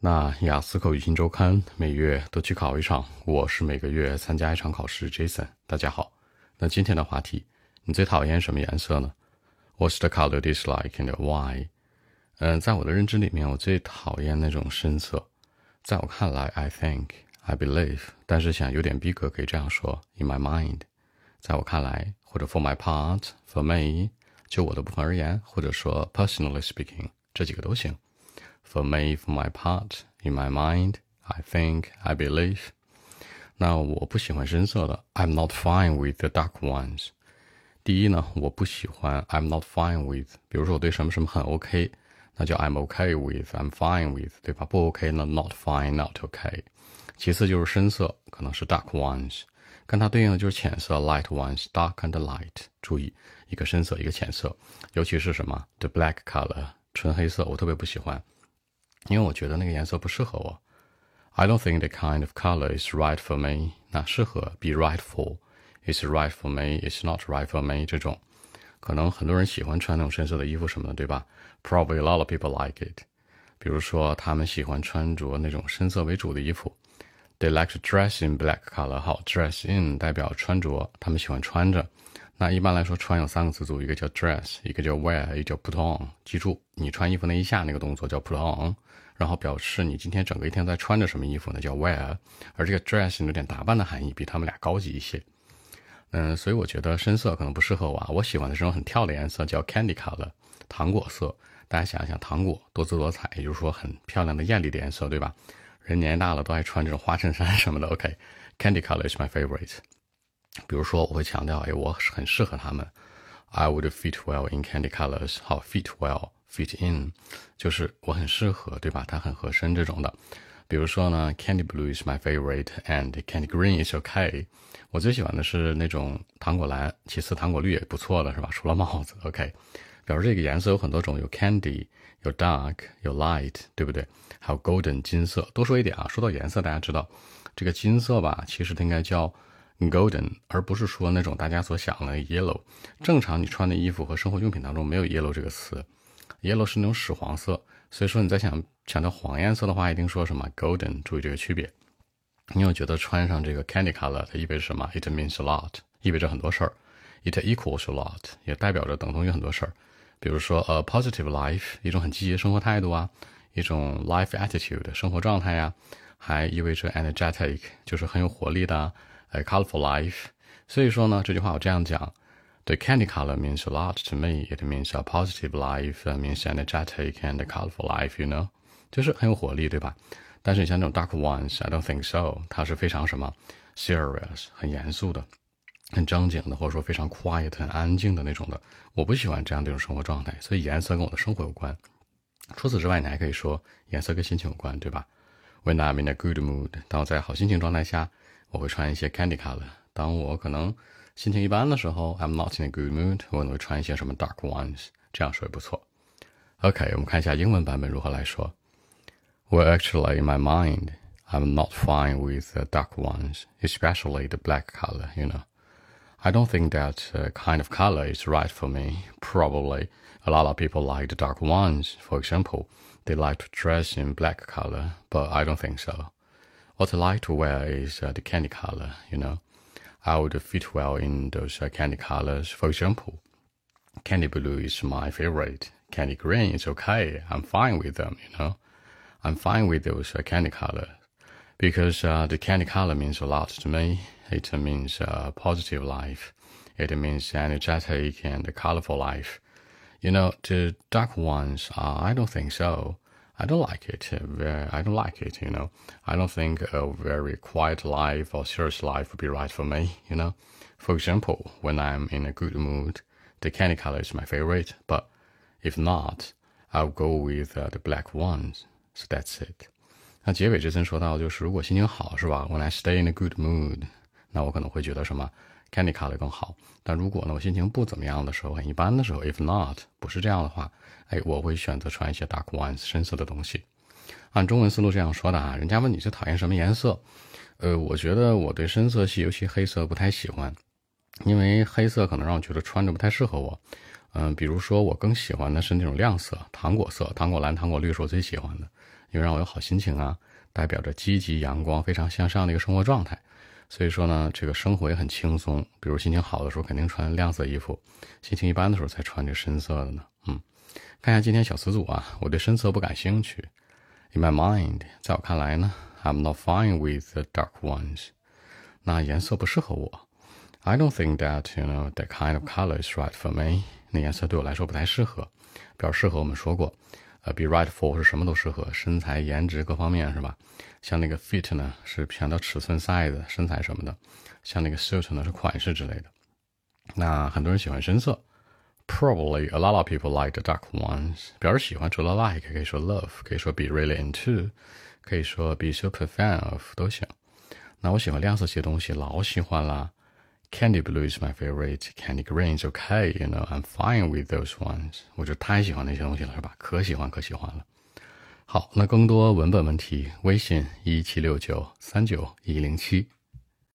那雅思口语新周刊每月都去考一场，我是每个月参加一场考试。Jason，大家好。那今天的话题，你最讨厌什么颜色呢？What's the color dislike and why？嗯，在我的认知里面，我最讨厌那种深色。在我看来，I think，I believe，但是想有点逼格，可以这样说：In my mind，在我看来，或者 For my part，For me，就我的部分而言，或者说 Personally speaking，这几个都行。For me, for my part, in my mind, I think, I believe。那我不喜欢深色的，I'm not fine with the dark ones。第一呢，我不喜欢 I'm not fine with。比如说我对什么什么很 OK，那叫 I'm OK with，I'm fine with，对吧？不 OK 呢，not fine，not OK。其次就是深色，可能是 dark ones，跟它对应的就是浅色 light ones，dark and light。注意，一个深色，一个浅色，尤其是什么 the black color，纯黑色，我特别不喜欢。 因为我觉得那个颜色不适合我。I don't think the kind of color is right for me。那适合 be right for，is right for me，is not right for me 这种，可能很多人喜欢穿那种深色的衣服什么的，对吧？Probably a lot of people like it。比如说，他们喜欢穿着那种深色为主的衣服。They like to dress in black color。好，dress in 代表穿着，他们喜欢穿着。那一般来说，穿有三个词组，一个叫 dress，一个叫 wear，一个叫 put on。记住，你穿衣服那一下那个动作叫 put on，然后表示你今天整个一天在穿着什么衣服呢？叫 wear。而这个 dress 有点打扮的含义，比他们俩高级一些。嗯，所以我觉得深色可能不适合我。啊我喜欢的这种很跳的颜色叫 candy color，糖果色。大家想一想，糖果多姿多彩，也就是说很漂亮的艳丽的颜色，对吧？人年纪大了都爱穿这种花衬衫什么的。OK，candy color is my favorite。比如说，我会强调，哎，我很适合他们。I would fit well in candy colors。好，fit well，fit in，就是我很适合，对吧？它很合身这种的。比如说呢，candy blue is my favorite，and candy green is okay。我最喜欢的是那种糖果蓝，其次糖果绿也不错的，是吧？除了帽子，OK。表示这个颜色有很多种，有 candy，有 dark，有 light，对不对？还有 golden 金色。多说一点啊，说到颜色，大家知道这个金色吧？其实它应该叫。Golden，而不是说那种大家所想的 yellow。正常你穿的衣服和生活用品当中没有 yellow 这个词，yellow 是那种屎黄色。所以说你在想强调黄颜色的话，一定说什么 golden。注意这个区别。因为觉得穿上这个 candy color，它意味着什么？It means a lot，意味着很多事儿。It equals a lot，也代表着等同于很多事儿。比如说 a positive life，一种很积极的生活态度啊，一种 life attitude，生活状态呀，还意味着 energetic，就是很有活力的。A colorful life，所以说呢，这句话我这样讲：The candy color means a lot to me. It means a positive life, means energetic and colorful life. You know，就是很有活力，对吧？但是你像这种 dark ones，I don't think so。它是非常什么 serious，很严肃的，很正经的，或者说非常 quiet，很安静的那种的。我不喜欢这样的一种生活状态，所以颜色跟我的生活有关。除此之外，你还可以说颜色跟心情有关，对吧 ？When I'm in a good mood，当我在好心情状态下。我会穿一些 candy color。当我可能心情一般的时候，I'm not in a good mood，我可能会穿一些什么 dark ones。这样说也不错。OK，我们看一下英文版本如何来说。Well, actually, in my mind, I'm not fine with the dark ones, especially the black color. You know, I don't think that uh, kind of color is right for me. Probably a lot of people like the dark ones. For example, they like to dress in black color, but I don't think so. What I like to wear is uh, the candy color, you know. I would fit well in those uh, candy colors. For example, candy blue is my favorite. Candy green is okay. I'm fine with them, you know. I'm fine with those uh, candy colors because uh, the candy color means a lot to me. It means uh, positive life. It means energetic and colorful life. You know, the dark ones, uh, I don't think so. I don't like it. I don't like it. You know, I don't think a very quiet life or serious life would be right for me. You know, for example, when I'm in a good mood, the candy color is my favorite. But if not, I'll go with uh, the black ones. So that's it. 那结尾这层说到，就是如果心情好，是吧？When I stay in a good mood，那我可能会觉得什么 candy color 更好。但如果呢，我心情不怎么样的时候，很一般的时候，if not 不是这样的话，哎，我会选择穿一些 dark ones 深色的东西。按中文思路这样说的啊，人家问你最讨厌什么颜色？呃，我觉得我对深色系，尤其黑色不太喜欢，因为黑色可能让我觉得穿着不太适合我。嗯，比如说我更喜欢的是那种亮色，糖果色，糖果蓝、糖果绿是我最喜欢的。因为让我有好心情啊，代表着积极、阳光、非常向上的一个生活状态。所以说呢，这个生活也很轻松。比如心情好的时候，肯定穿亮色衣服；心情一般的时候，才穿这深色的呢。嗯，看一下今天小词组啊，我对深色不感兴趣。In my mind，在我看来呢，I'm not fine with the dark ones。那颜色不适合我。I don't think that you know that kind of color is right for me。那颜色对我来说不太适合。比较适合我们说过，呃，be right for 是什么都适合，身材、颜值各方面是吧？像那个 fit 呢，是偏到尺寸、size、身材什么的；像那个 suit 呢，是款式之类的。那很多人喜欢深色，probably a lot of people like the dark ones。表示喜欢，除了 like 可以说 love，可以说 be really into，可以说 be super fan of 都行。那我喜欢亮色系的东西，老喜欢了。Candy blue is my favorite. Candy green is okay. You know, I'm fine with those ones. 我就太喜欢那些东西了，是吧？可喜欢，可喜欢了。好，那更多文本问题，微信一七六九三九一零七。